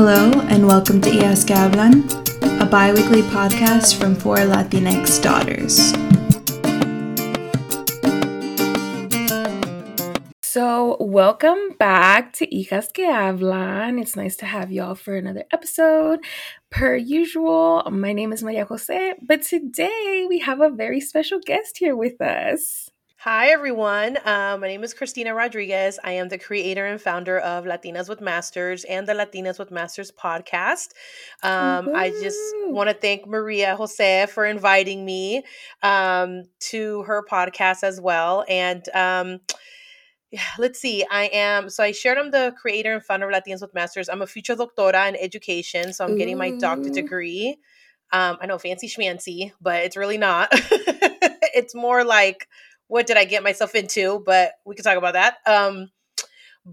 Hello, and welcome to Hijas que Hablan, a bi weekly podcast from four Latinx daughters. So, welcome back to Hijas que Hablan. It's nice to have y'all for another episode. Per usual, my name is Maria Jose, but today we have a very special guest here with us. Hi, everyone. Uh, my name is Christina Rodriguez. I am the creator and founder of Latinas with Masters and the Latinas with Masters podcast. Um, I just want to thank Maria Jose for inviting me um, to her podcast as well. And um, yeah, let's see. I am so I shared I'm the creator and founder of Latinas with Masters. I'm a future doctora in education, so I'm getting my doctorate degree. Um, I know fancy schmancy, but it's really not. it's more like what did I get myself into? But we can talk about that. Um,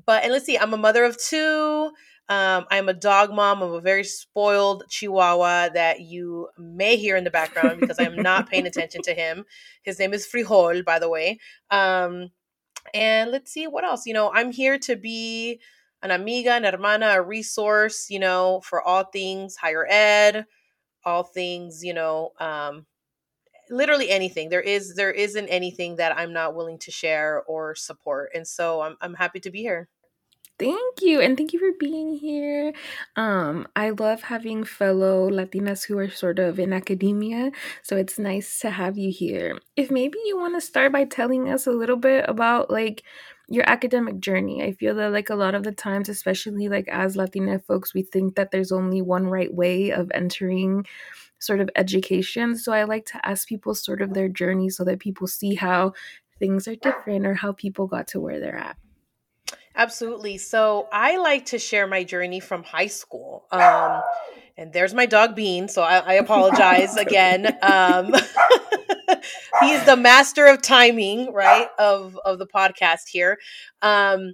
but and let's see, I'm a mother of two. Um, I'm a dog mom of a very spoiled Chihuahua that you may hear in the background because I'm not paying attention to him. His name is Frijol, by the way. Um, and let's see what else. You know, I'm here to be an amiga, an hermana, a resource. You know, for all things higher ed, all things you know um, literally anything there is there isn't anything that i'm not willing to share or support and so i'm, I'm happy to be here Thank you. And thank you for being here. Um, I love having fellow Latinas who are sort of in academia. So it's nice to have you here. If maybe you want to start by telling us a little bit about like your academic journey. I feel that like a lot of the times, especially like as Latina folks, we think that there's only one right way of entering sort of education. So I like to ask people sort of their journey so that people see how things are different or how people got to where they're at. Absolutely. So I like to share my journey from high school. Um, and there's my dog Bean. So I, I apologize again. Um, he's the master of timing, right? Of of the podcast here. Um,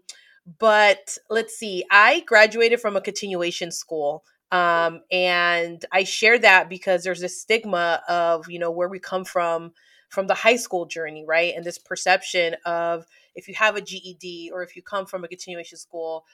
but let's see. I graduated from a continuation school. Um, and I share that because there's a stigma of, you know, where we come from from the high school journey, right? And this perception of if you have a GED or if you come from a continuation school,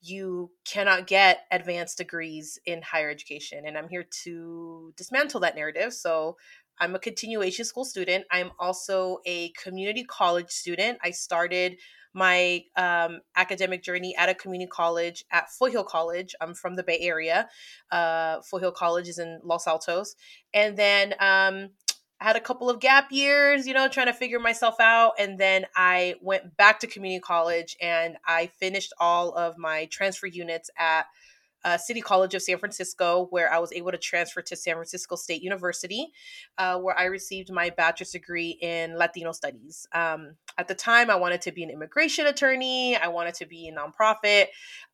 you cannot get advanced degrees in higher education. And I'm here to dismantle that narrative. So I'm a continuation school student. I'm also a community college student. I started my um, academic journey at a community college at Foothill College. I'm from the Bay Area. Uh, Foothill College is in Los Altos. And then um, I had a couple of gap years, you know, trying to figure myself out. And then I went back to community college and I finished all of my transfer units at uh, City College of San Francisco, where I was able to transfer to San Francisco State University, uh, where I received my bachelor's degree in Latino studies. Um, at the time, I wanted to be an immigration attorney, I wanted to be a nonprofit.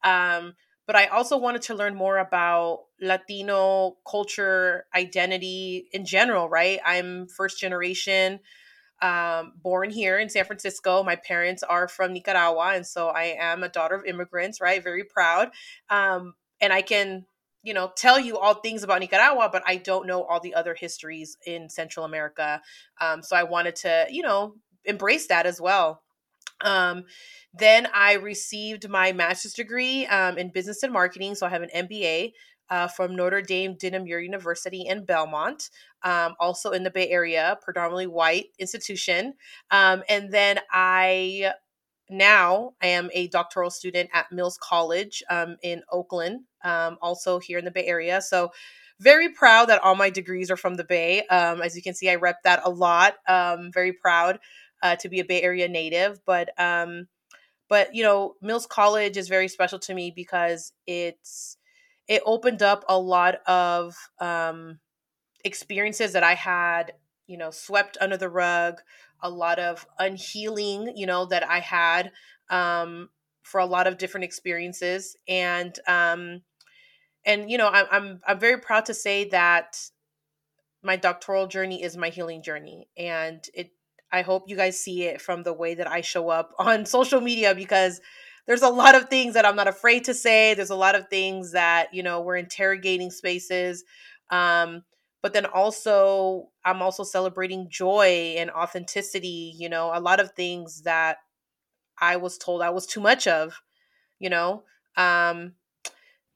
Um, but I also wanted to learn more about Latino culture, identity in general, right? I'm first generation um, born here in San Francisco. My parents are from Nicaragua, and so I am a daughter of immigrants, right? Very proud. Um, and I can, you know, tell you all things about Nicaragua, but I don't know all the other histories in Central America. Um, so I wanted to, you know, embrace that as well. Um, then I received my master's degree um, in business and marketing. So I have an MBA uh, from Notre Dame de Namur University in Belmont, um, also in the Bay Area, predominantly white institution. Um, and then I now I am a doctoral student at Mills College um, in Oakland, um, also here in the Bay Area. So very proud that all my degrees are from the Bay. Um, as you can see, I rep that a lot. Um, very proud uh, to be a Bay Area native, but um, but you know, Mills College is very special to me because it's it opened up a lot of um, experiences that I had, you know, swept under the rug a lot of unhealing, you know, that I had um, for a lot of different experiences, and um, and you know, I'm I'm I'm very proud to say that my doctoral journey is my healing journey, and it. I hope you guys see it from the way that I show up on social media because there's a lot of things that I'm not afraid to say. There's a lot of things that, you know, we're interrogating spaces. Um, but then also i'm also celebrating joy and authenticity you know a lot of things that i was told i was too much of you know um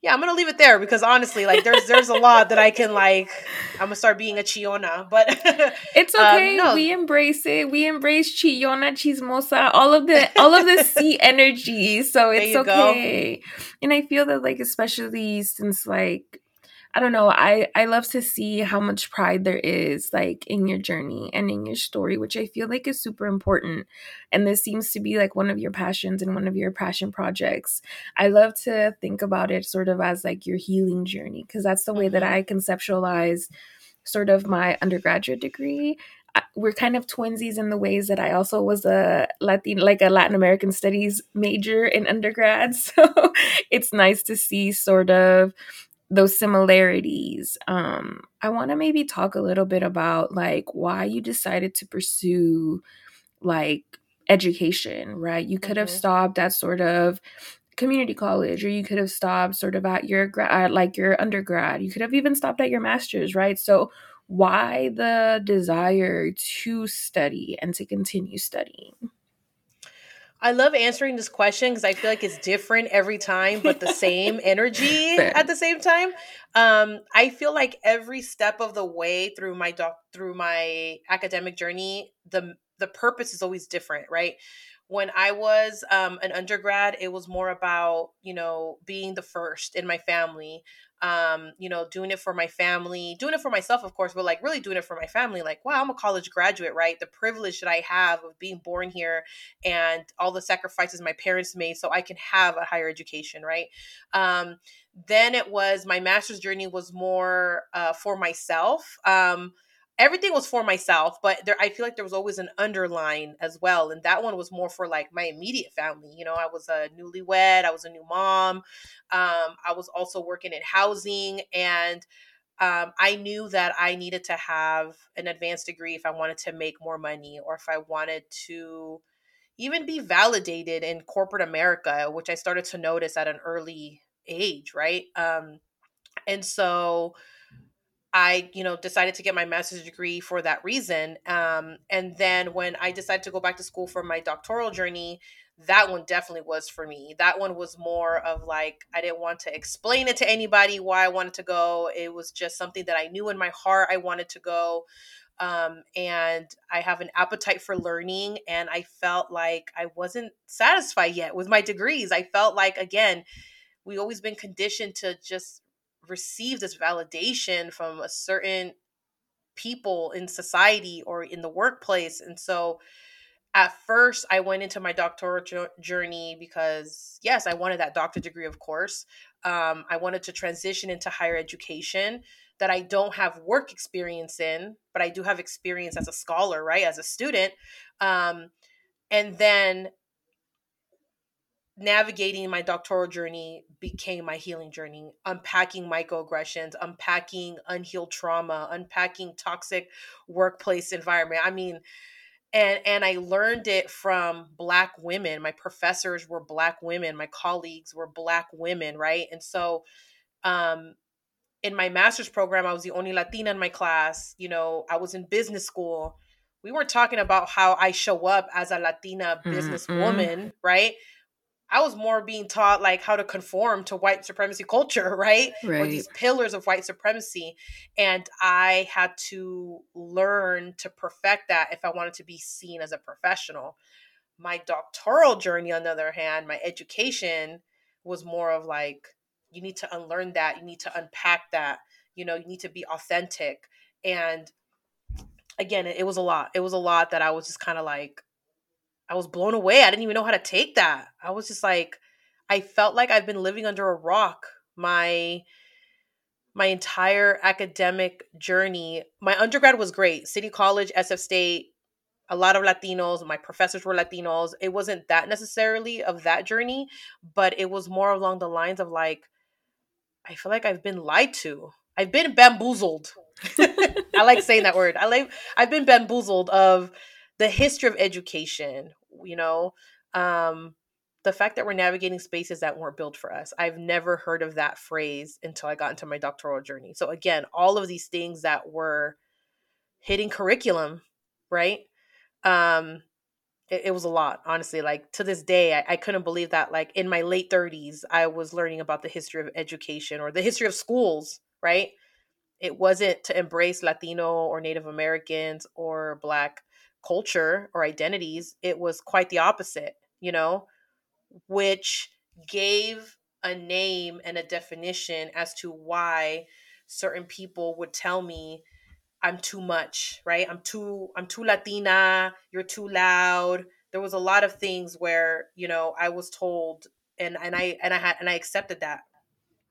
yeah, I'm gonna leave it there because honestly, like there's there's a lot that I can like. I'm gonna start being a chiona, but it's um, okay. Um, no. We embrace it. We embrace chiona, chismosa, all of the all of the sea energy. So it's okay. Go. And I feel that like especially since like I don't know. I I love to see how much pride there is like in your journey and in your story, which I feel like is super important. And this seems to be like one of your passions and one of your passion projects. I love to think about it sort of as like your healing journey because that's the way that mm-hmm. I conceptualize sort of my undergraduate degree we're kind of twinsies in the ways that I also was a Latin, like a Latin American studies major in undergrad. So it's nice to see sort of those similarities um i want to maybe talk a little bit about like why you decided to pursue like education right? You could mm-hmm. have stopped at sort of community college or you could have stopped sort of at your grad like your undergrad. You could have even stopped at your master's right? So why the desire to study and to continue studying I love answering this question because I feel like it's different every time, but the same energy at the same time. Um, I feel like every step of the way through my doc through my academic journey, the the purpose is always different, right? When I was um, an undergrad, it was more about you know being the first in my family, um, you know, doing it for my family, doing it for myself, of course, but like really doing it for my family. Like, wow, I'm a college graduate, right? The privilege that I have of being born here and all the sacrifices my parents made so I can have a higher education, right? Um, then it was my master's journey was more uh, for myself. Um, everything was for myself, but there I feel like there was always an underline as well. And that one was more for like my immediate family. You know, I was a newlywed, I was a new mom. Um, I was also working in housing and um, I knew that I needed to have an advanced degree if I wanted to make more money or if I wanted to even be validated in corporate America, which I started to notice at an early age, right? Um, and so I, you know, decided to get my master's degree for that reason. Um, and then when I decided to go back to school for my doctoral journey, that one definitely was for me. That one was more of like, I didn't want to explain it to anybody why I wanted to go. It was just something that I knew in my heart I wanted to go. Um, and I have an appetite for learning. And I felt like I wasn't satisfied yet with my degrees. I felt like, again, we always been conditioned to just receive this validation from a certain people in society or in the workplace. And so at first i went into my doctoral journey because yes i wanted that doctor degree of course. Um, i wanted to transition into higher education that i don't have work experience in but i do have experience as a scholar right as a student. Um, and then navigating my doctoral journey became my healing journey unpacking microaggressions unpacking unhealed trauma unpacking toxic workplace environment. I mean and and i learned it from black women. My professors were black women. My colleagues were black women right? And so um in my master's program i was the only latina in my class you know i was in business school. We weren't talking about how i show up as a latina business mm-hmm. woman right I was more being taught like how to conform to white supremacy culture, right? right? Or these pillars of white supremacy. And I had to learn to perfect that if I wanted to be seen as a professional. My doctoral journey, on the other hand, my education was more of like, you need to unlearn that, you need to unpack that, you know, you need to be authentic. And again, it was a lot. It was a lot that I was just kind of like, I was blown away. I didn't even know how to take that. I was just like, I felt like I've been living under a rock my my entire academic journey. My undergrad was great. City College, SF State, a lot of Latinos. My professors were Latinos. It wasn't that necessarily of that journey, but it was more along the lines of like, I feel like I've been lied to. I've been bamboozled. I like saying that word. I like I've been bamboozled of the history of education, you know, um, the fact that we're navigating spaces that weren't built for us. I've never heard of that phrase until I got into my doctoral journey. So again, all of these things that were hitting curriculum, right? Um, it, it, was a lot, honestly. Like to this day, I, I couldn't believe that. Like in my late 30s, I was learning about the history of education or the history of schools, right? It wasn't to embrace Latino or Native Americans or Black culture or identities. It was quite the opposite, you know, which gave a name and a definition as to why certain people would tell me I'm too much, right? I'm too I'm too Latina, you're too loud. There was a lot of things where, you know, I was told and and I and I had and I accepted that.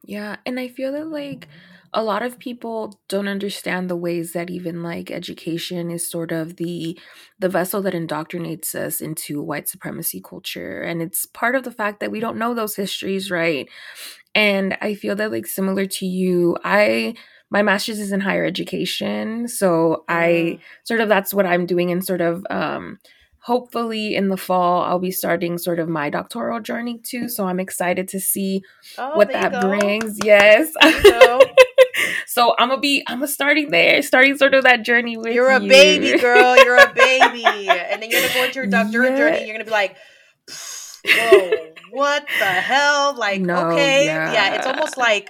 Yeah, and I feel that like a lot of people don't understand the ways that even like education is sort of the the vessel that indoctrinates us into white supremacy culture and it's part of the fact that we don't know those histories right and i feel that like similar to you i my master's is in higher education so i mm. sort of that's what i'm doing and sort of um hopefully in the fall I'll be starting sort of my doctoral journey too. So I'm excited to see oh, what that brings. Yes. so I'm gonna be I'm gonna starting there, starting sort of that journey with You're a you. baby girl. You're a baby, and then you're gonna go into your doctoral yeah. journey. You're gonna be like, whoa, what the hell? Like, no, okay, yeah. yeah, it's almost like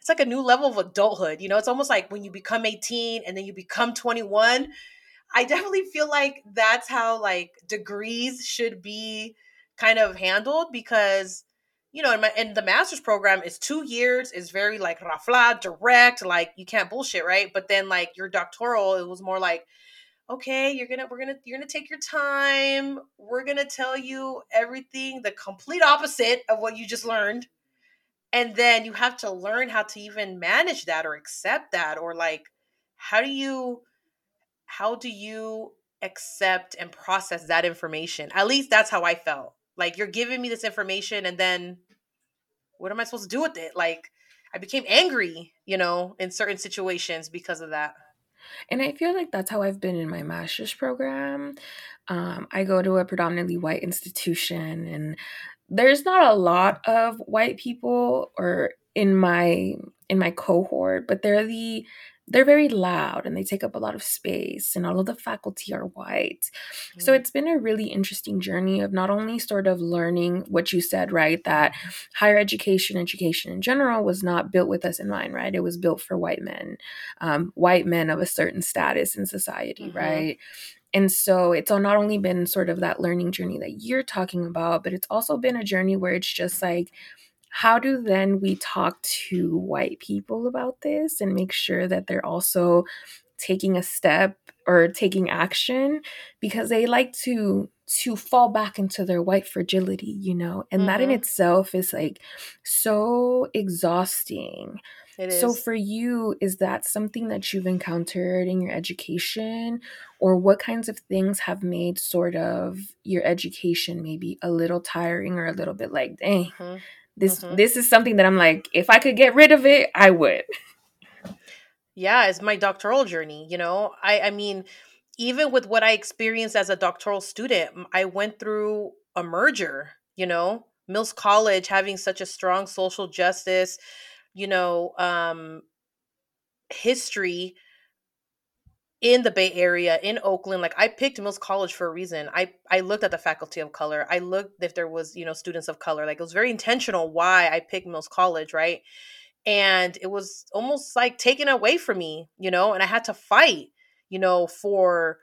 it's like a new level of adulthood. You know, it's almost like when you become 18 and then you become 21 I definitely feel like that's how like degrees should be kind of handled because you know and, my, in the master's program is two years is very like rafla direct like you can't bullshit right but then like your doctoral it was more like okay you're gonna we're gonna you're gonna take your time we're gonna tell you everything the complete opposite of what you just learned and then you have to learn how to even manage that or accept that or like how do you how do you accept and process that information? At least that's how I felt. Like you're giving me this information and then what am I supposed to do with it? Like I became angry, you know, in certain situations because of that. And I feel like that's how I've been in my master's program. Um, I go to a predominantly white institution, and there's not a lot of white people or in my in my cohort, but they're the they're very loud and they take up a lot of space and all of the faculty are white mm. so it's been a really interesting journey of not only sort of learning what you said right that higher education education in general was not built with us in mind right it was built for white men um, white men of a certain status in society mm-hmm. right and so it's not only been sort of that learning journey that you're talking about but it's also been a journey where it's just like how do then we talk to white people about this and make sure that they're also taking a step or taking action? Because they like to to fall back into their white fragility you know? And mm-hmm. that in mm-hmm. itself is like so exhausting. So for you is that something that you've encountered in your education? Or what kinds of things have made sort of your education maybe a little tiring or a little bit like dang mm-hmm this mm-hmm. this is something that I'm like, if I could get rid of it, I would. Yeah, it's my doctoral journey, you know. I I mean, even with what I experienced as a doctoral student, I went through a merger, you know, Mills College having such a strong social justice, you know, um history in the Bay Area, in Oakland, like I picked Mills College for a reason. I I looked at the faculty of color. I looked if there was, you know, students of color. Like it was very intentional why I picked Mills College, right? And it was almost like taken away from me, you know, and I had to fight, you know, for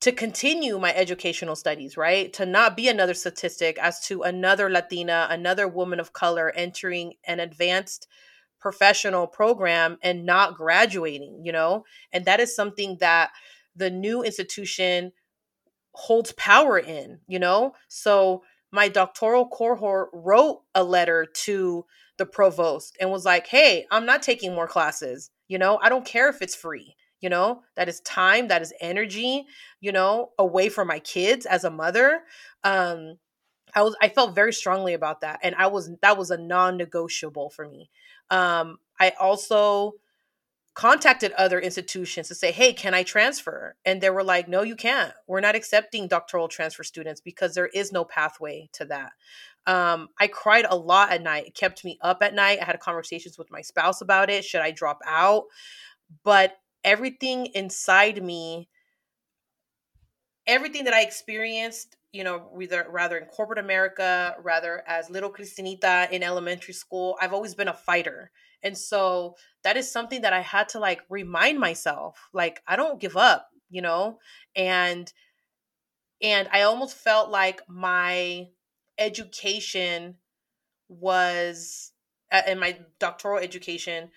to continue my educational studies, right? To not be another statistic as to another Latina, another woman of color entering an advanced professional program and not graduating, you know? And that is something that the new institution holds power in, you know? So my doctoral cohort wrote a letter to the provost and was like, hey, I'm not taking more classes. You know, I don't care if it's free. You know, that is time, that is energy, you know, away from my kids as a mother. Um, I was I felt very strongly about that. And I was that was a non-negotiable for me. Um, I also contacted other institutions to say, hey, can I transfer? And they were like, no, you can't. We're not accepting doctoral transfer students because there is no pathway to that. Um, I cried a lot at night. It kept me up at night. I had conversations with my spouse about it. Should I drop out? But everything inside me, everything that I experienced you know, either rather in corporate America, rather as little Cristinita in elementary school, I've always been a fighter. And so that is something that I had to like remind myself, like I don't give up, you know? And and I almost felt like my education was in my doctoral education,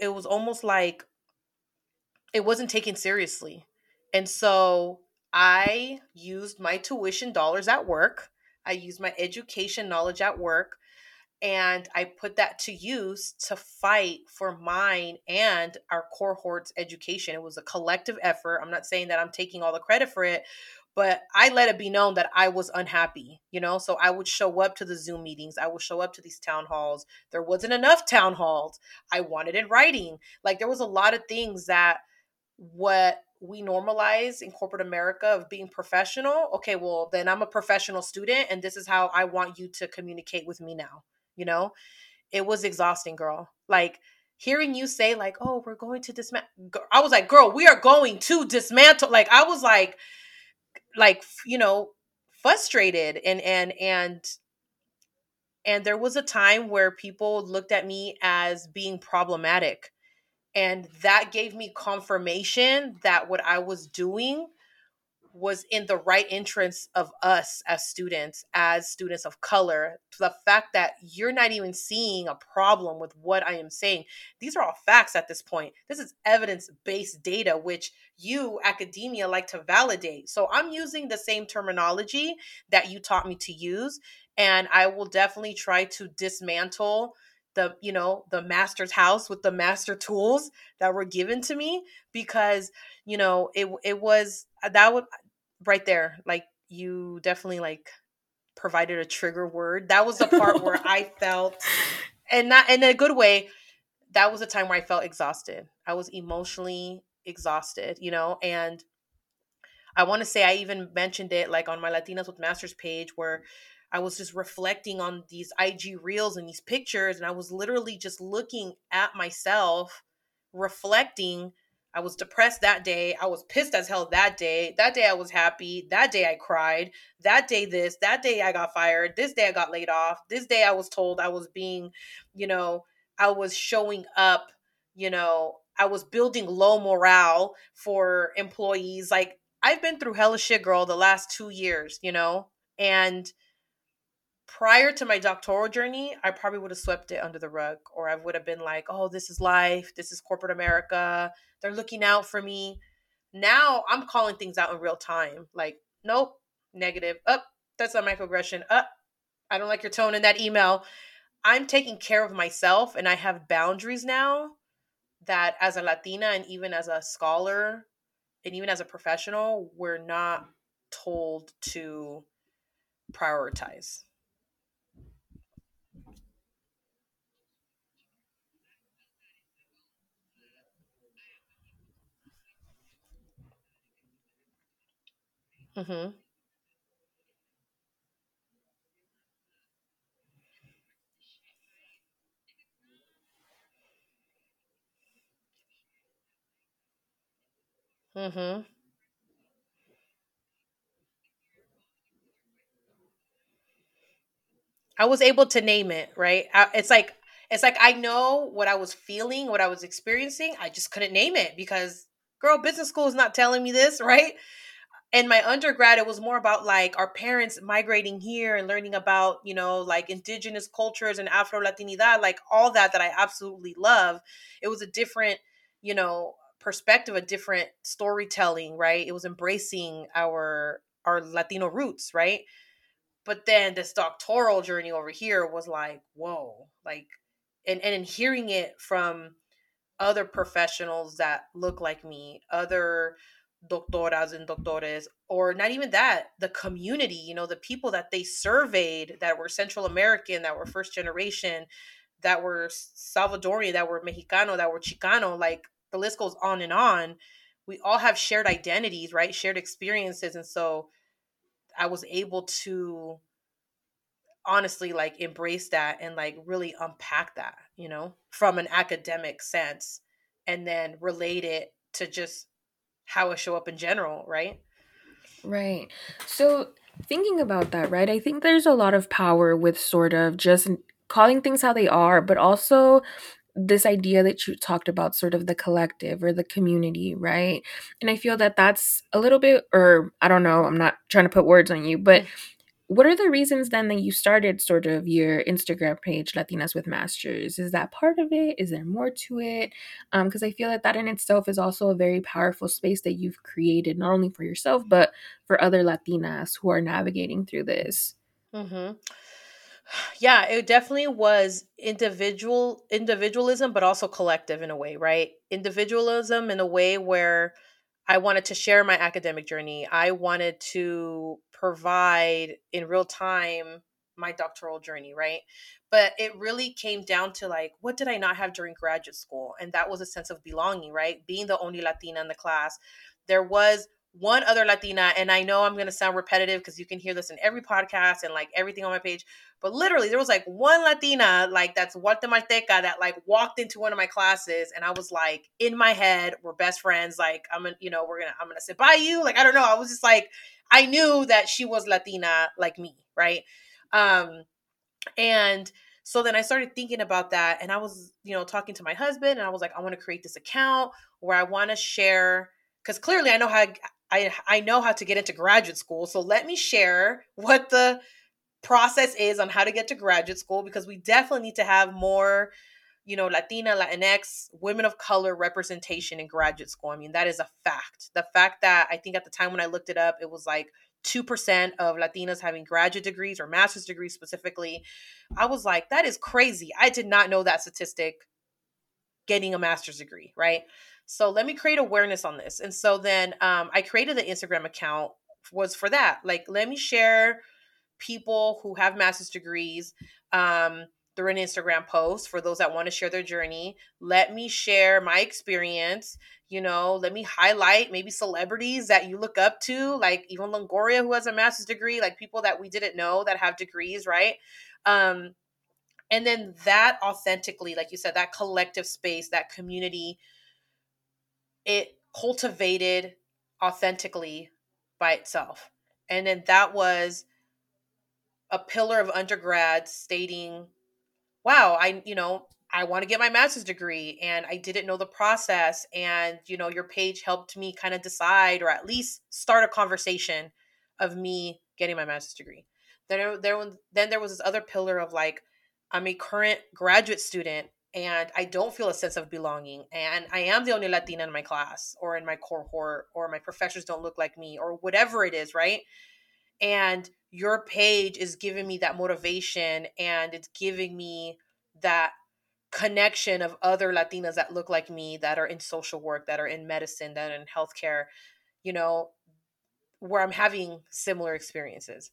it was almost like it wasn't taken seriously. And so I used my tuition dollars at work. I used my education knowledge at work and I put that to use to fight for mine and our cohort's education. It was a collective effort. I'm not saying that I'm taking all the credit for it, but I let it be known that I was unhappy, you know? So I would show up to the Zoom meetings, I would show up to these town halls. There wasn't enough town halls. I wanted it writing. Like there was a lot of things that what we normalize in corporate America of being professional. Okay, well, then I'm a professional student and this is how I want you to communicate with me now. You know, it was exhausting, girl. Like hearing you say, like, oh, we're going to dismantle. I was like, girl, we are going to dismantle. Like, I was like, like, you know, frustrated and, and, and, and there was a time where people looked at me as being problematic and that gave me confirmation that what I was doing was in the right interest of us as students, as students of color. To The fact that you're not even seeing a problem with what I am saying. These are all facts at this point. This is evidence based data, which you, academia, like to validate. So I'm using the same terminology that you taught me to use. And I will definitely try to dismantle the you know the master's house with the master tools that were given to me because you know it it was uh, that would right there like you definitely like provided a trigger word. That was the part where i felt and not in a good way that was a time where i felt exhausted. I was emotionally exhausted you know and i want to say i even mentioned it like on my latinas with masters page where I was just reflecting on these IG reels and these pictures, and I was literally just looking at myself, reflecting. I was depressed that day. I was pissed as hell that day. That day I was happy. That day I cried. That day this. That day I got fired. This day I got laid off. This day I was told I was being, you know, I was showing up, you know, I was building low morale for employees. Like I've been through hella shit, girl, the last two years, you know? And prior to my doctoral journey, I probably would have swept it under the rug, or I would have been like, oh, this is life. This is corporate America. They're looking out for me. Now I'm calling things out in real time. Like, nope, negative. Up, oh, that's a microaggression. Up, oh, I don't like your tone in that email. I'm taking care of myself and I have boundaries now that as a Latina and even as a scholar and even as a professional, we're not told to prioritize. Mhm. Mhm. I was able to name it, right? I, it's like it's like I know what I was feeling, what I was experiencing. I just couldn't name it because girl, business school is not telling me this, right? In my undergrad it was more about like our parents migrating here and learning about you know like indigenous cultures and afro latinidad like all that that i absolutely love. It was a different you know perspective a different storytelling right? It was embracing our our latino roots right? But then this doctoral journey over here was like whoa like and and in hearing it from other professionals that look like me other doctoras and doctores or not even that the community you know the people that they surveyed that were central american that were first generation that were salvadorian that were mexicano that were chicano like the list goes on and on. We all have shared identities right? Shared experiences and so i was able to honestly like embrace that and like really unpack that you know from an academic sense and then relate it to just how I show up in general, right? Right. So thinking about that, right? I think there's a lot of power with sort of just calling things how they are, but also this idea that you talked about sort of the collective or the community right and i feel that that's a little bit or i don't know i'm not trying to put words on you but mm. What are the reasons then that you started sort of your Instagram page, Latinas with Masters? Is that part of it? Is there more to it? Because um, I feel that that in itself is also a very powerful space that you've created, not only for yourself, but for other Latinas who are navigating through this. Mm-hmm. Yeah, it definitely was individual individualism, but also collective in a way, right? Individualism in a way where I wanted to share my academic journey. I wanted to provide in real time my doctoral journey, right? But it really came down to like, what did I not have during graduate school? And that was a sense of belonging, right? Being the only Latina in the class. There was one other Latina, and I know I'm going to sound repetitive because you can hear this in every podcast and like everything on my page, but literally there was like one Latina, like that's Guatemalteca, that like walked into one of my classes, and I was like, in my head, we're best friends. Like I'm, gonna, you know, we're gonna, I'm gonna sit by you. Like I don't know, I was just like, I knew that she was Latina like me, right? Um, and so then I started thinking about that, and I was, you know, talking to my husband, and I was like, I want to create this account where I want to share because clearly I know how I I know how to get into graduate school. So let me share what the process is on how to get to graduate school because we definitely need to have more you know latina latinx women of color representation in graduate school i mean that is a fact the fact that i think at the time when i looked it up it was like 2% of latinas having graduate degrees or master's degrees specifically i was like that is crazy i did not know that statistic getting a master's degree right so let me create awareness on this. And so then um, I created the Instagram account was for that. Like, let me share people who have master's degrees um, through an Instagram post for those that want to share their journey. Let me share my experience. You know, let me highlight maybe celebrities that you look up to, like Eva Longoria, who has a master's degree, like people that we didn't know that have degrees, right? Um, and then that authentically, like you said, that collective space, that community it cultivated authentically by itself. And then that was a pillar of undergrad stating, wow, I, you know, I want to get my master's degree and I didn't know the process. And, you know, your page helped me kind of decide or at least start a conversation of me getting my master's degree. Then there, then there was this other pillar of like, I'm a current graduate student and I don't feel a sense of belonging. And I am the only Latina in my class or in my cohort, or my professors don't look like me, or whatever it is, right? And your page is giving me that motivation and it's giving me that connection of other Latinas that look like me, that are in social work, that are in medicine, that are in healthcare, you know, where I'm having similar experiences.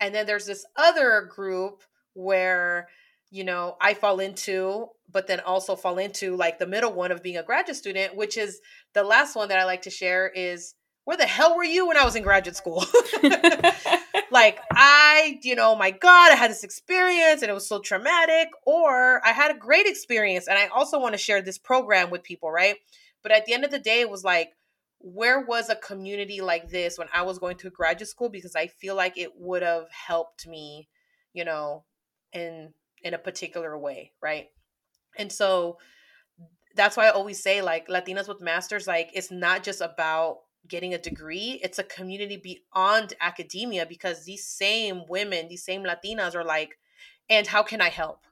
And then there's this other group where you know, I fall into, but then also fall into like the middle one of being a graduate student, which is the last one that I like to share is where the hell were you when I was in graduate school? like I, you know, my God, I had this experience and it was so traumatic, or I had a great experience and I also want to share this program with people, right? But at the end of the day, it was like, where was a community like this when I was going to graduate school? Because I feel like it would have helped me, you know, in in a particular way, right? And so that's why I always say like Latinas with masters like it's not just about getting a degree, it's a community beyond academia because these same women, these same Latinas are like and how can I help?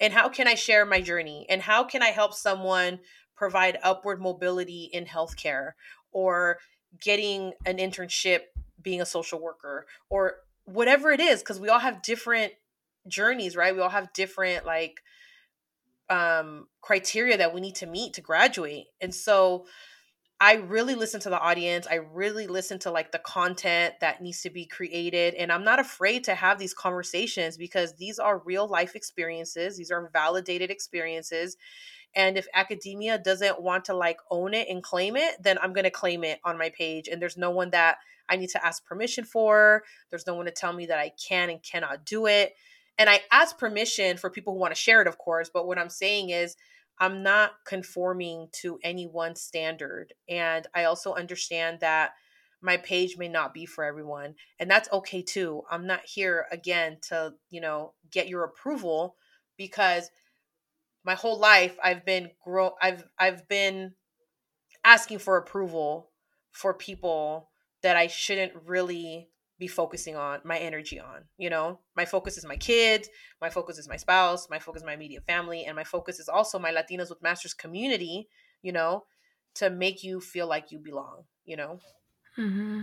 And how can I share my journey? And how can I help someone provide upward mobility in healthcare or getting an internship being a social worker or whatever it is because we all have different journeys, right? We all have different like um criteria that we need to meet to graduate. And so I really listen to the audience. I really listen to like the content that needs to be created. And I'm not afraid to have these conversations because these are real life experiences. These are validated experiences. And if academia doesn't want to like own it and claim it, then I'm going to claim it on my page. And there's no one that I need to ask permission for. There's no one to tell me that I can and cannot do it. And I ask permission for people who want to share it, of course. But what I'm saying is, I'm not conforming to any one standard. And I also understand that my page may not be for everyone and that's okay too i'm not here again to you know get your approval because my whole life i've been grow i've i've been asking for approval for people that i shouldn't really be focusing on my energy on you know my focus is my kids my focus is my spouse my focus is my immediate family and my focus is also my latinas with masters community you know to make you feel like you belong you know Mm-hmm.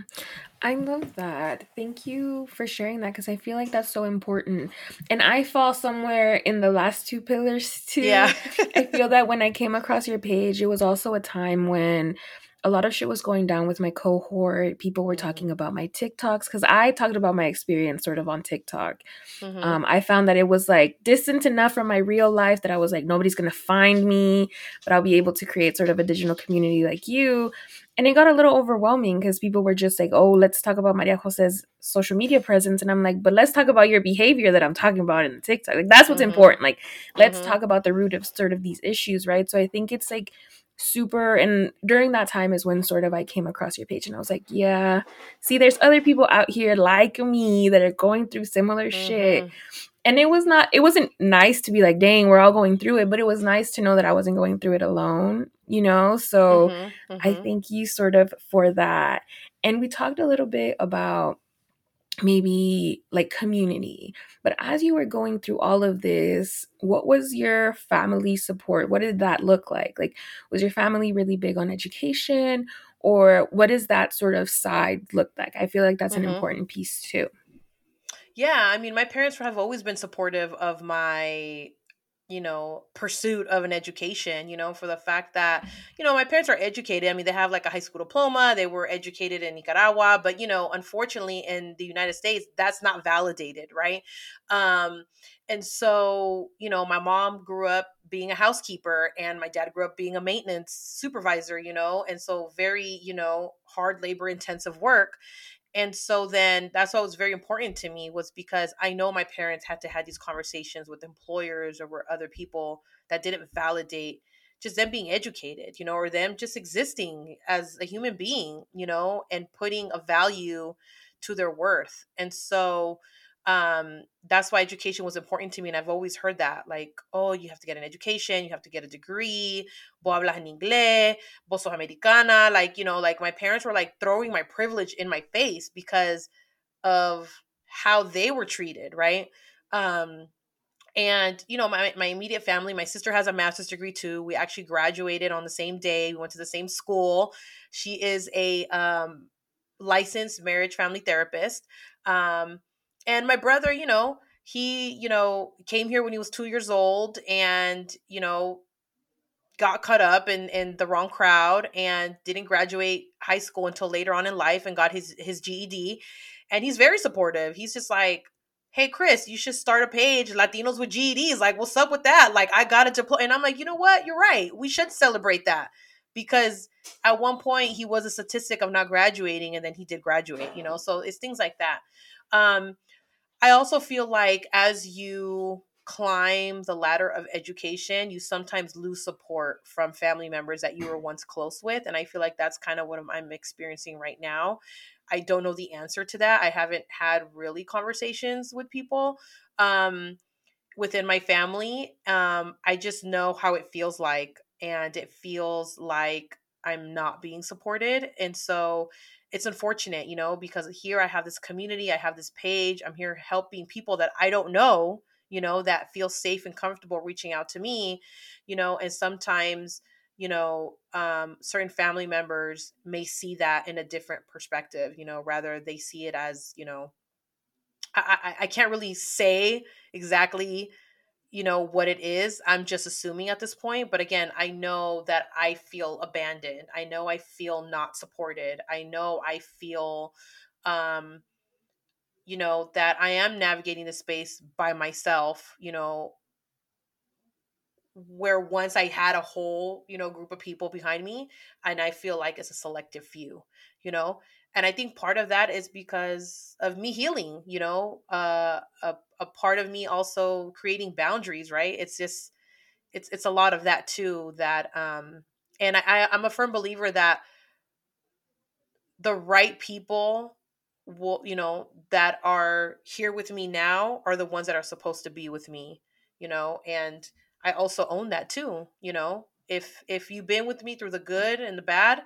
I love that. Thank you for sharing that because I feel like that's so important. And I fall somewhere in the last two pillars too. Yeah. I feel that when I came across your page, it was also a time when a lot of shit was going down with my cohort. People were Mm-hmm. talking about my TikToks because I talked about my experience sort of on TikTok. Mhm. Um, I found that it was like distant enough from my real life that I was like, nobody's gonna find me, but I'll be able to create sort of a digital community like you. And it got a little overwhelming because people were just like, oh, let's talk about Maria Jose's social media presence. And I'm like, but let's talk about your behavior that I'm talking about in the TikTok. Like, that's what's Mhm. important. Like, let's Mhm. talk about the root of sort of these issues, right? So I think it's like super. And during that time is when sort of I came across your page and I was like, yeah, see, there's other people out here like me that are going through similar shit Mhm. and it was not it wasn't nice to be like dang we're all going through it but it was nice to know that i wasn't going through it alone you know so Mhm. i Mhm. thank you sort of for that and we talked a little bit about maybe like community. But as you were going through all of this what was your family support? What did that look like? Like was your family really big on education? Or what does that sort of side look like? I feel like that's an Mhm. important piece too. Yeah, I mean, my parents have always been supportive of my, you know, pursuit of an education, you know, for the fact that, you know, my parents are educated. I mean, they have like a high school diploma, they were educated in Nicaragua, but, you know, unfortunately in the United States, that's not validated, right? Um, and so, you know, my mom grew up being a housekeeper and my dad grew up being a maintenance supervisor, you know, and so very, you know, hard labor intensive work and so then that's what was very important to me was because i know my parents had to have these conversations with employers or other people that didn't validate just them being educated you know or them just existing as a human being you know and putting a value to their worth. And so um that's why education was important to me and i've always heard that like oh you have to get an education you have to get a degree vos hablas en inglés vos sos americana like you know like my parents were like throwing my privilege in my face because of how they were treated right? Um and you know my, my immediate family my sister has a master's degree too we actually graduated on the same day we went to the same school. She is a um, licensed marriage family therapist um, and my brother you know he you know came here when he was two years old and you know got caught up in in the wrong crowd and didn't graduate high school until later on in life and got his his GED and he's very supportive. He's just like hey chris you should start a page latinos with ged's like what's up with that? Like i got a diploma and i'm like you know what? You're right. We should celebrate that. Because at one point he was a statistic of not graduating and then he did graduate you know so it's things like that. Um i also feel like as you climb the ladder of education you sometimes lose support from family members that you were once close with and i feel like that's kind of what i'm, experiencing right now I don't know the answer to that. I haven't had really conversations with people um, within my family. Um, I just know how it feels like, and it feels like I'm not being supported. And so it's unfortunate, you know, because here I have this community, I have this page, I'm here helping people that I don't know, you know, that feel safe and comfortable reaching out to me, you know, and sometimes you know um, certain family members may see that in a different perspective you know rather they see it as you know I, I, I can't really say exactly you know what it is i'm just assuming at this point but again i know that i feel abandoned i know i feel not supported i know i feel um you know that i am navigating the space by myself you know where once I had a whole, you know, group of people behind me, and I feel like it's a selective few, you know. And I think part of that is because of me healing, you know, uh, a a part of me also creating boundaries, right? It's just, it's it's a lot of that too. That, um, and I I'm a firm believer that the right people will you know that are here with me now are the ones that are supposed to be with me you know and i also own that too you know if if you've been with me through the good and the bad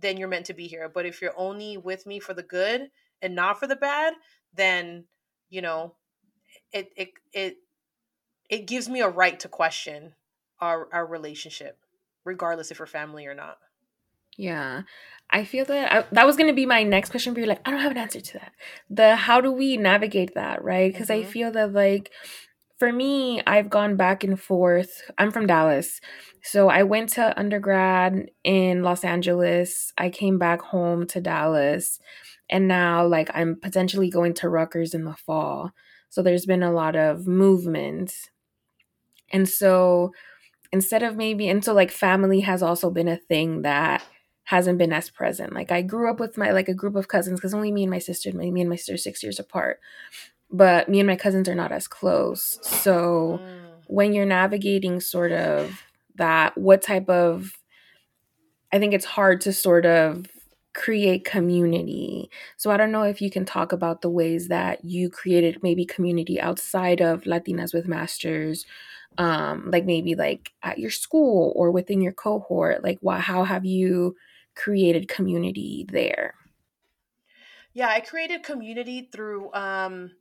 then you're meant to be here but if you're only with me for the good and not for the bad then you know it it it it gives me a right to question our our relationship regardless if we're family or not yeah. I feel that I, that was going to be my next question, but you're like, I don't have an answer to that. The how do we navigate that, right? Because mm-hmm. I feel that, like, for me, I've gone back and forth. I'm from Dallas. So I went to undergrad in Los Angeles. I came back home to Dallas. And now, like, I'm potentially going to Rutgers in the fall. So there's been a lot of movement. And so instead of maybe, and so like family has also been a thing that hasn't been as present. Like I grew up with my like a group of cousins because only me and my sister, me and my sister six years apart. But me and my cousins are not as close. So mm. when you're navigating sort of that, what type of I think it's hard to sort of create community. So I don't know if you can talk about the ways that you created maybe community outside of Latinas with Masters, um, like maybe like at your school or within your cohort. Like, why? How have you created community there? Yeah, I created community through um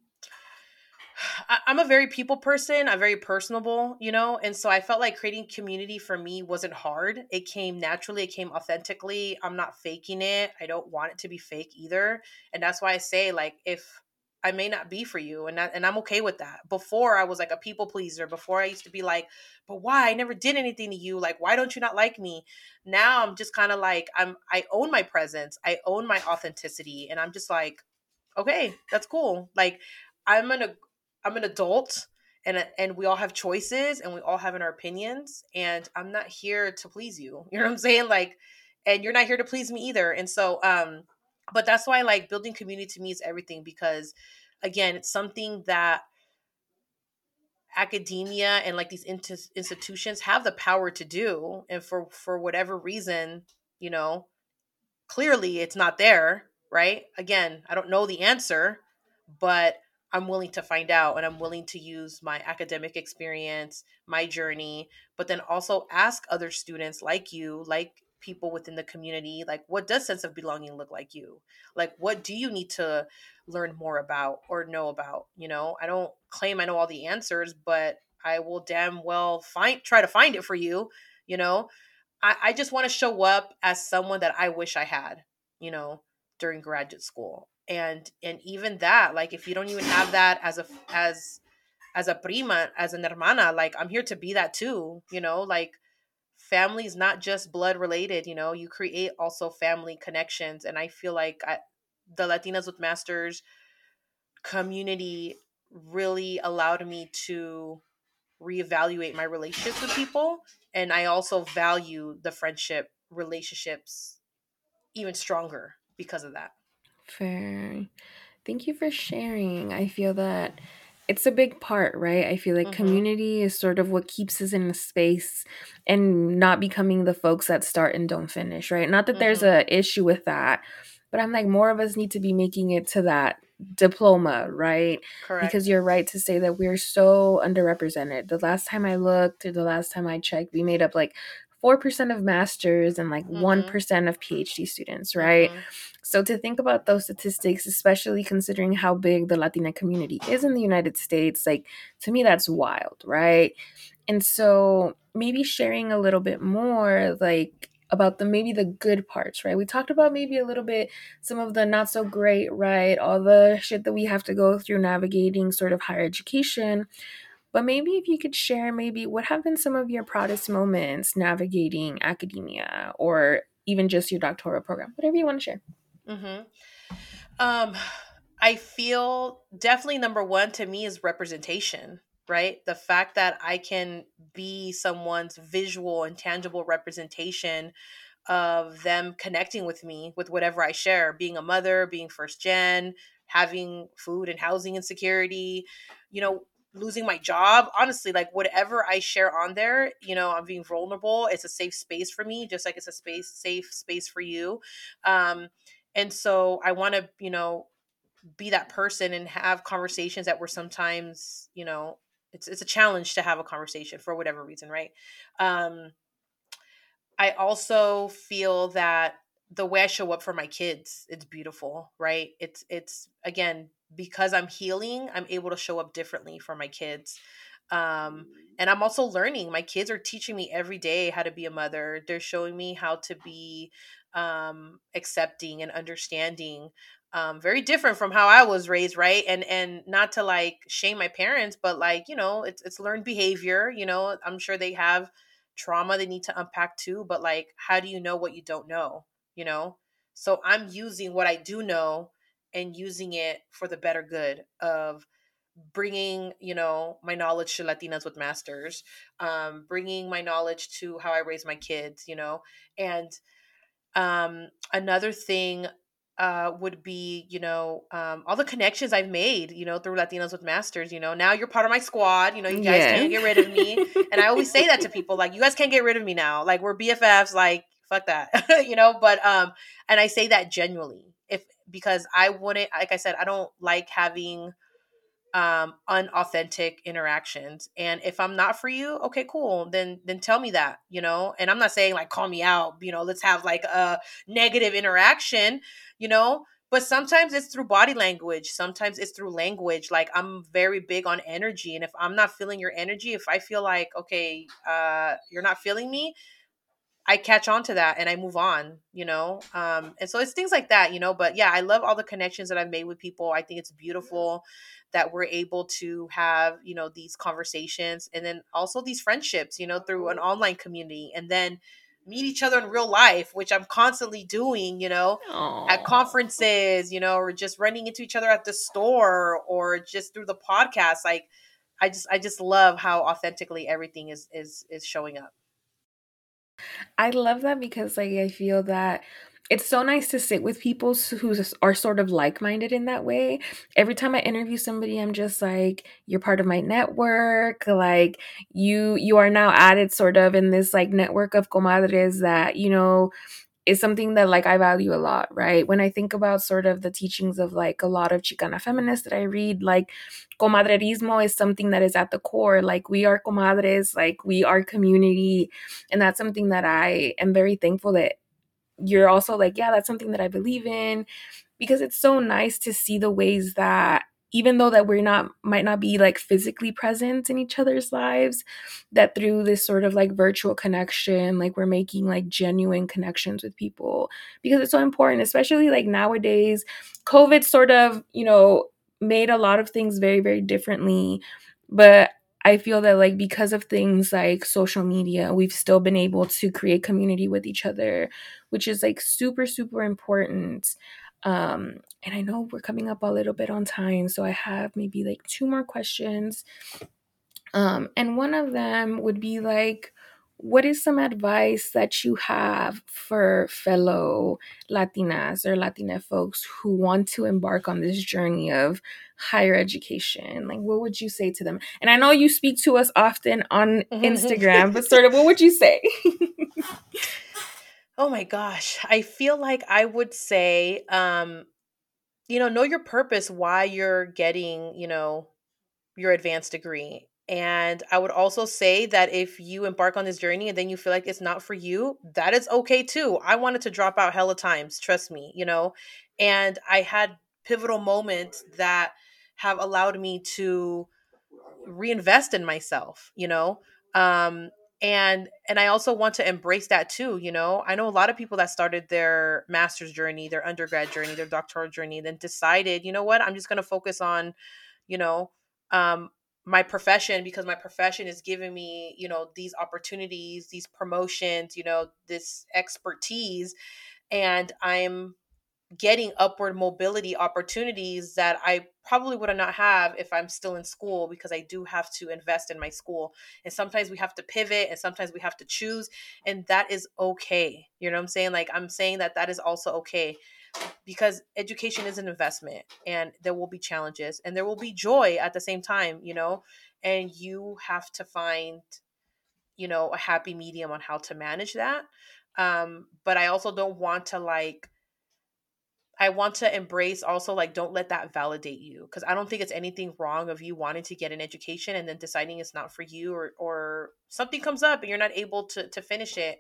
I, am a very people person. I'm very personable, you know, and so I felt like creating community for me wasn't hard. It came naturally. It came authentically. I'm not faking it. I don't want it to be fake either, and that's why I say like if I may not be for you, and that, and I'm okay with that. Before I was like a people pleaser. Before I used to be like, but why? I never did anything to you. Like, why don't you not like me? Now I'm just kind of like I'm. I own my presence. I own my authenticity, and I'm just like, okay, that's cool. Like, I'm an I'm an adult, and and we all have choices, and we all have our opinions, and I'm not here to please you. You know what I'm saying? Like, and you're not here to please me either. And so, um, but that's why like building community to me is everything because again it's something that academia and like these institutions have the power to do and for for whatever reason you know clearly it's not there right again i don't know the answer but i'm willing to find out and i'm willing to use my academic experience my journey but then also ask other students like you like people within the community like what does sense of belonging look like you? Like what do you need to learn more about or know about? You know i don't claim i know all the answers but i will damn well find try to find it for you you know? I, I just want to show up as someone that i wish i had you know during graduate school and and even that like if you don't even have that as a as as a prima as an hermana like i'm here to be that too you know like family is not just blood related you know you create also family connections and i feel like I, the latinas with masters community really allowed me to reevaluate my relationships with people and i also value the friendship relationships even stronger because of that fair thank you for sharing i feel that it's a big part, right? I feel like mm-hmm. community is sort of what keeps us in a space and not becoming the folks that start and don't finish, right? Not that mm-hmm. there's a issue with that, but I'm like more of us need to be making it to that diploma, right? Correct. Because you're right to say that we're so underrepresented. The last time I looked, or the last time I checked, we made up like 4% of masters and like mm-hmm. 1% of PhD students, right? Mm-hmm. So to think about those statistics, especially considering how big the Latina community is in the United States, like to me that's wild, right? And so maybe sharing a little bit more like about the maybe the good parts, right? We talked about maybe a little bit some of the not so great, right? All the shit that we have to go through navigating sort of higher education. But maybe if you could share maybe what have been some of your proudest moments navigating academia or even just your doctoral program, whatever you want to share. Mm-hmm. Um, I feel definitely number one to me is representation, right? The fact that I can be someone's visual and tangible representation of them connecting with me with whatever I share, being a mother, being first gen, having food and housing insecurity, you know, losing my job. Honestly, like whatever I share on there, you know, I'm being vulnerable. It's a safe space for me, just like it's a space safe space for you. Um, and so i want to you know be that person and have conversations that were sometimes you know it's it's a challenge to have a conversation for whatever reason right um i also feel that the way i show up for my kids it's beautiful right it's it's again because i'm healing i'm able to show up differently for my kids um and i'm also learning my kids are teaching me every day how to be a mother they're showing me how to be um accepting and understanding um very different from how i was raised right and and not to like shame my parents but like you know it's it's learned behavior you know i'm sure they have trauma they need to unpack too but like how do you know what you don't know you know? So i'm using what i do know and using it for the better good of bringing you know my knowledge to latinas with masters um bringing my knowledge to how i raise my kids you know and um another thing uh would be you know um all the connections i've made you know through latinas with masters you know now you're part of my squad you know you guys Yeah. can't get rid of me and i always say that to people like you guys can't get rid of me now like we're bffs like fuck that you know but um and i say that genuinely because i wouldn't like i said i don't like having um unauthentic interactions and if i'm not for you okay cool then then tell me that you know and i'm not saying like call me out you know let's have like a negative interaction you know but sometimes it's through body language sometimes it's through language like i'm very big on energy and if i'm not feeling your energy if i feel like okay uh you're not feeling me I catch on to that and I move on, you know? Um, and so it's things like that, you know? But yeah, I love all the connections that I've made with people. I think it's beautiful that we're able to have, you know, these conversations and then also these friendships, you know, through an online community and then meet each other in real life, which I'm constantly doing, you know, at conferences, you know, or just running into each other at the store or just through the podcast. Like, I just, I just love how authentically everything is, is, is showing up. I love that because like I feel that it's so nice to sit with people who are sort of like-minded in that way. Every time I interview somebody, I'm just like, you're part of my network. Like you you are now added sort of in this like network of comadres that, you know, is something that like I value a lot, right? When I think about sort of the teachings of like a lot of Chicana feminists that I read, like comadrerismo is something that is at the core. Like we are comadres, like we are community. And that's something that I am very thankful that you're also like, yeah, that's something that I believe in because it's so nice to see the ways that even though that we're not might not be like physically present in each other's lives that through this sort of like virtual connection like we're making like genuine connections with people because it's so important especially like nowadays covid sort of you know made a lot of things very very differently but I feel that like because of things like social media, we've still been able to create community with each other, which is like super super important. Um and I know we're coming up a little bit on time, so I have maybe like two more questions. Um and one of them would be like what is some advice that you have for fellow Latinas or Latina folks who want to embark on this journey of higher education? Like, what would you say to them? And I know you speak to us often on Instagram, but sort of what would you say? Oh my gosh. I feel like I would say, um, you know, know your purpose, why you're getting, you know, your advanced degree. And I would also say that if you embark on this journey and then you feel like it's not for you, that is okay too. I wanted to drop out hella times, trust me, you know, and I had pivotal moments that have allowed me to reinvest in myself you know? Um and and i also want to embrace that too you know? I know a lot of people that started their master's journey their undergrad journey their doctoral journey then decided you know what? I'm just going to focus on you know um my profession because my profession is giving me you know these opportunities these promotions you know this expertise and i'm getting upward mobility opportunities that I probably would not have if I'm still in school because I do have to invest in my school. And sometimes we have to pivot and sometimes we have to choose and that is okay. You know what I'm saying? Like I'm saying that that is also okay because education is an investment and there will be challenges and there will be joy at the same time, you know? And you have to find you know a happy medium on how to manage that um but i also don't want to like I want to embrace also like don't let that validate you because I don't think it's anything wrong of you wanting to get an education and then deciding it's not for you or or something comes up and you're not able to to finish it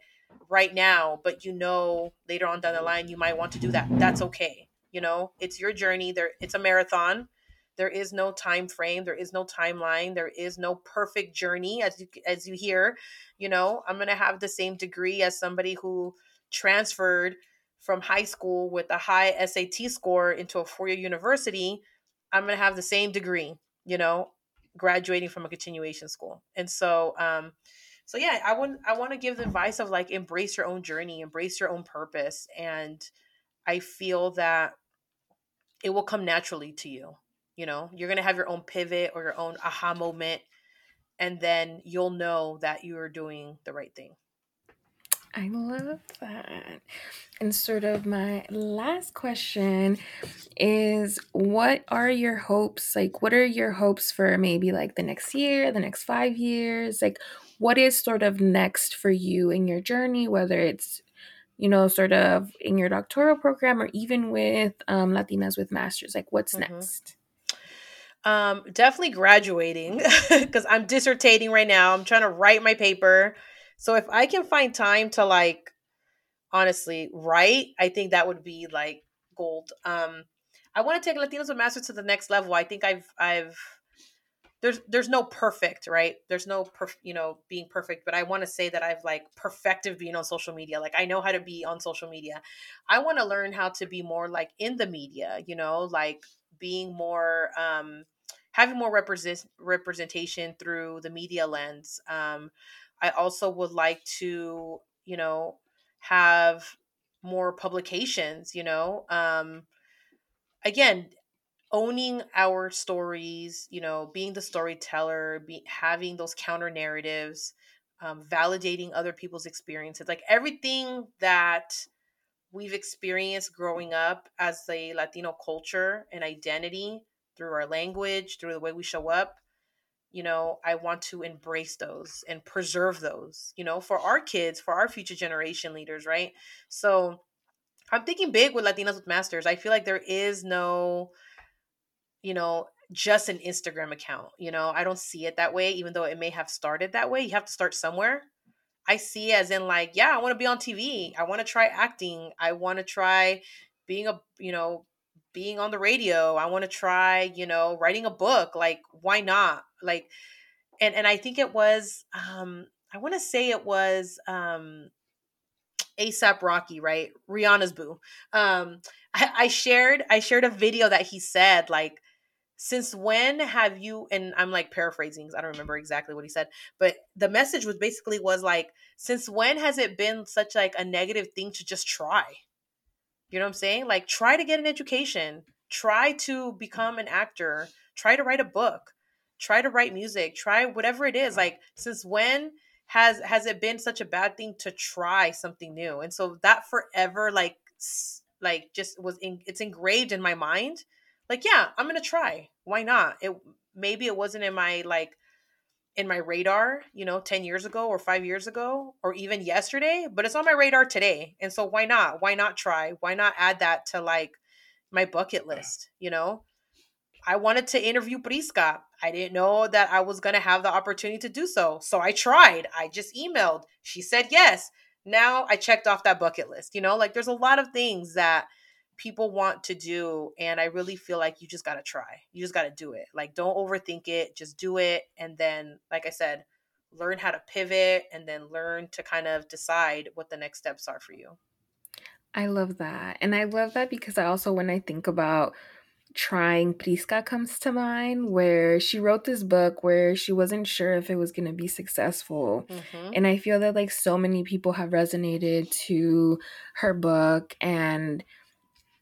right now, but you know later on down the line you might want to do that. That's okay. You know, it's your journey. There it's a marathon. There is no time frame, there is no timeline, there is no perfect journey as you as you hear, you know, I'm going to have the same degree as somebody who transferred from high school with a high SAT score into a four year university, I'm going to have the same degree, you know, graduating from a continuation school. And so, um, so yeah, I want I want to give the advice of like embrace your own journey, embrace your own purpose, and I feel that it will come naturally to you. You know, you're gonna have your own pivot or your own aha moment, and then you'll know that you are doing the right thing. I love that. And sort of my last question is what are your hopes? Like, what are your hopes for maybe like the next year, the next five years? Like, what is sort of next for you in your journey, whether it's you know, sort of in your doctoral program or even with um, Latinas with Masters? Like, what's mm-hmm. next? Um, definitely graduating because I'm dissertating right now. I'm trying to write my paper. So if I can find time to like honestly write, I think that would be like gold. Um I want to take Latinas with Masters to the next level. I think I've I've there's there's no perfect, right? There's no perf- you know being perfect, but I want to say that I've like perfected being on social media. Like I know how to be on social media. I want to learn how to be more like in the media, you know, like being more um having more represent representation through the media lens. Um I also would like to, you know, have more publications, you know. Um again, owning our stories, you know, being the storyteller, be, having those counter narratives, um, validating other people's experiences, like everything that we've experienced growing up as a Latino culture and identity through our language, through the way we show up you know i want to embrace those and preserve those you know for our kids for our future generation leaders right? So i'm thinking big with latinas with masters. I feel like there is no you know just an instagram account you know? I don't see it that way even though it may have started that way. You have to start somewhere. I see as in like yeah i want to be on tv i want to try acting. I want to try being a you know being on the radio. I want to try you know writing a book. Like why not like and and i think it was um i want to say it was um asap rocky right? Rihanna's boo. Um I, I shared i shared a video that he said like since when have you and i'm like paraphrasing because i don't remember exactly what he said but the message was basically was like since when has it been such like a negative thing to just try? You know what i'm saying? Like try to get an education. Try to become an actor. Try to write a book try to write music try whatever it is uh-huh. like since when has has it been such a bad thing to try something new? And so that forever like like just was in, it's engraved in my mind. Like yeah i'm gonna try. Why not? It maybe it wasn't in my like in my radar you know 10 years ago or 5 years ago or even yesterday but it's on my radar today. And so why not? Why not try? Why not add that to like my bucket list you know I wanted to interview Prisca. I didn't know that I was going to have the opportunity to do so. So I tried. I just emailed. She said yes. Now I checked off that bucket list. You know, like there's a lot of things that people want to do. And I really feel like you just got to try. You just got to do it. Like don't overthink it. Just do it. And then, like I said, learn how to pivot and then learn to kind of decide what the next steps are for you. I love that. And I love that because I also, when I think about trying Prisca comes to mind, where she wrote this book where she wasn't sure if it was going to be successful. Mm-hmm. And I feel that like so many people have resonated to her book and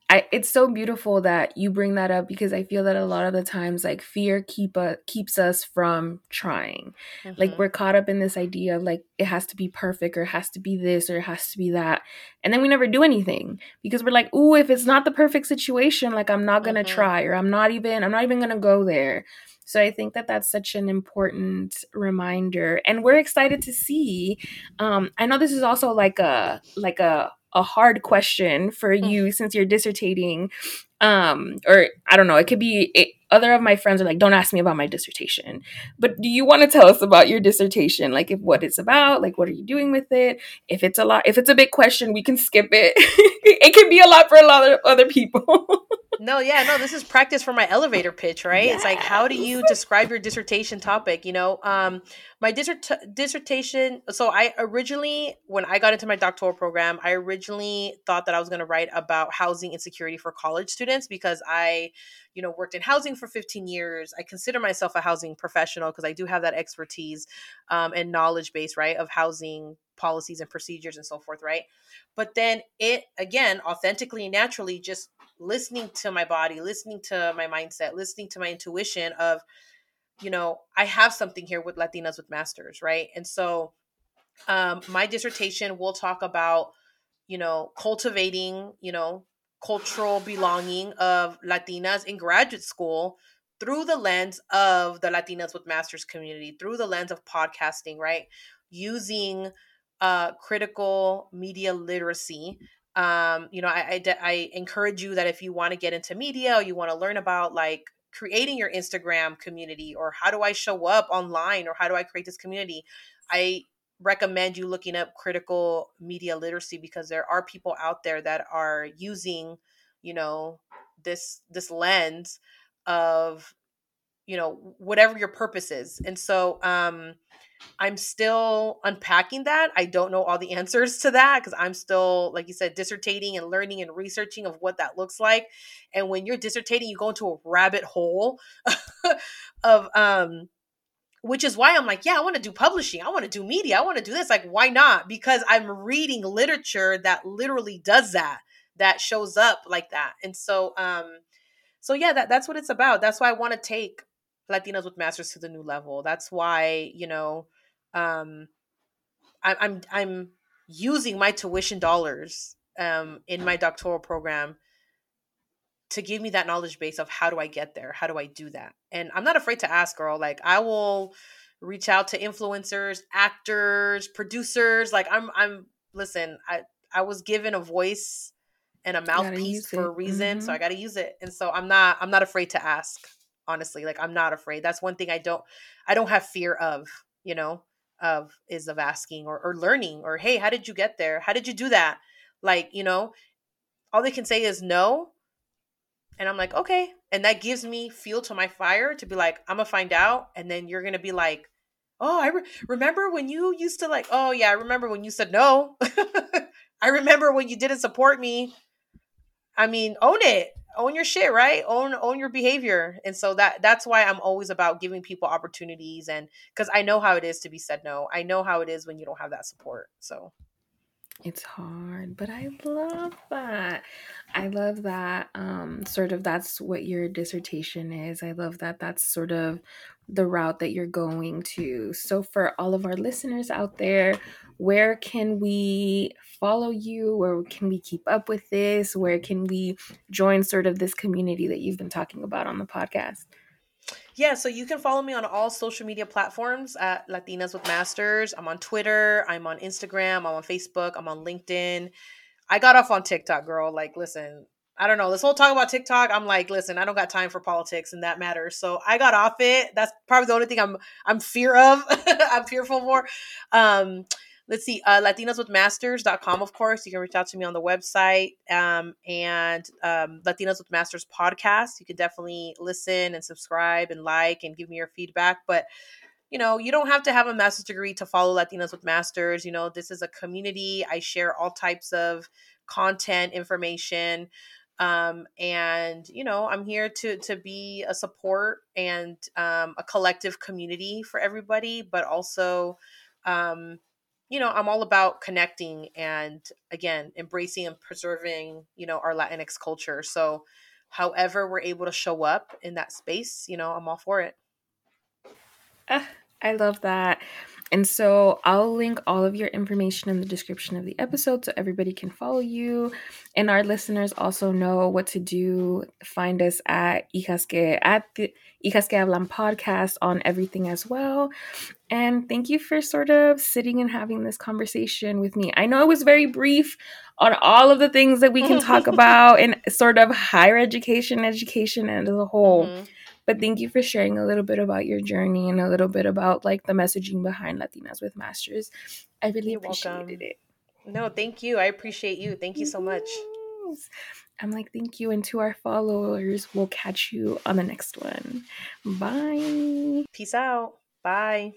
I, it's so beautiful that you bring that up because I feel that a lot of the times like fear keep a, keeps us from trying. Mm-hmm. Like we're caught up in this idea of like it has to be perfect or it has to be this or it has to be that. And then we never do anything because we're like, "Ooh, if it's not the perfect situation, like I'm not going to mm-hmm. try or I'm not even I'm not even going to go there." So I think that that's such an important reminder and we're excited to see um I know this is also like a like a a hard question for mm. you since you're dissertating um or i don't know it could be it, other of my friends are like don't ask me about my dissertation. But do you want to tell us about your dissertation? Like if what it's about like what are you doing with it? If it's a lot if it's a big question we can skip it. It can be a lot for a lot of other people. No yeah no this is practice for my elevator pitch right? Yes. it's like how do you describe your dissertation topic you know? Um my dissert- dissertation so i originally when i got into my doctoral program i originally thought that i was going to write about housing insecurity for college students because i you know worked in housing for 15 years. I consider myself a housing professional because i do have that expertise um, and knowledge base right of housing policies and procedures and so forth right? But then it again authentically and naturally just listening to my body listening to my mindset listening to my intuition of you know i have something here with latinas with masters right and so um, my dissertation will talk about you know cultivating you know cultural belonging of Latinas in graduate school through the lens of the Latinas with Masters community, through the lens of podcasting, right? Using uh, critical media literacy. Um, you know, I, I, I encourage you that if you want to get into media or you want to learn about like creating your Instagram community or how do I show up online or how do I create this community, I recommend you looking up critical media literacy because there are people out there that are using you know this this lens of you know whatever your purpose is and so um i'm still unpacking that i don't know all the answers to that because i'm still like you said dissertating and learning and researching of what that looks like and when you're dissertating you go into a rabbit hole of um which is why I'm like, yeah, I want to do publishing. I want to do media. I want to do this. Like, why not? Because I'm reading literature that literally does that, that shows up like that. And so, um, so yeah, that, that's what it's about. That's why I want to take Latinas with Masters to the new level. That's why, you know, um, I, I'm, I'm using my tuition dollars, um, in my doctoral program to give me that knowledge base of how do I get there? How do I do that? And I'm not afraid to ask, girl. Like I will reach out to influencers, actors, producers. Like I'm I'm listen, I I was given a voice and a mouthpiece for a reason, mm-hmm. so I got to use it. And so I'm not I'm not afraid to ask. Honestly, like I'm not afraid. That's one thing I don't I don't have fear of, you know, of is of asking or, or learning or hey, how did you get there? How did you do that? Like, you know, all they can say is no and I'm like, okay. And that gives me fuel to my fire to be like, I'm to find out. And then you're to be like, oh, I re- remember when you used to like, oh, yeah, I remember when you said no. I remember when you didn't support me. I mean, own it. Own your shit, right? Own own your behavior. And so that that's why I'm always about giving people opportunities and cuz I know how it is to be said no. I know how it is when you don't have that support. So it's hard, but I love that. I love that um sort of that's what your dissertation is. I love that that's sort of the route that you're going to. So for all of our listeners out there, where can we follow you? Where can we keep up with this? Where can we join sort of this community that you've been talking about on the podcast? Yeah, so you can follow me on all social media platforms at Latinas with Masters. I'm on Twitter, I'm on Instagram, I'm on Facebook, I'm on LinkedIn. I got off on TikTok, girl. Like, listen, I don't know. This whole talk about TikTok, I'm like, listen, I don't got time for politics and that matters. So I got off it. That's probably the only thing I'm I'm fear of. I'm fearful for. Um, let's see, uh, latinaswithmasters.com, of course. You can reach out to me on the website um, and um, Latinas with Masters podcast. You can definitely listen and subscribe and like and give me your feedback. But, you know, you don't have to have a master's degree to follow Latinas with Masters. You know, this is a community. I share all types of content, information. Um, and you know, I'm here to to be a support and um, a collective community for everybody, but also um, you know, I'm all about connecting and again, embracing and preserving, you know, our Latinx culture. So, however we're able to show up in that space, you know, I'm all for it. Uh, I love that. And so I'll link all of your information in the description of the episode so everybody can follow you. And our listeners also know what to do. Find us at Hijas que, at the Hijas que Hablan podcast on everything as well. And thank you for sort of sitting and having this conversation with me. I know it was very brief on all of the things that we can talk about in sort of higher education, education and as a whole. Mm-hmm. But thank you for sharing a little bit about your journey and a little bit about like the messaging behind Latinas with Masters. I really You're appreciated welcome. it. No, thank you. I appreciate you. Thank you so much. I'm like, thank you. And to our followers, we'll catch you on the next one. Bye. Peace out. Bye.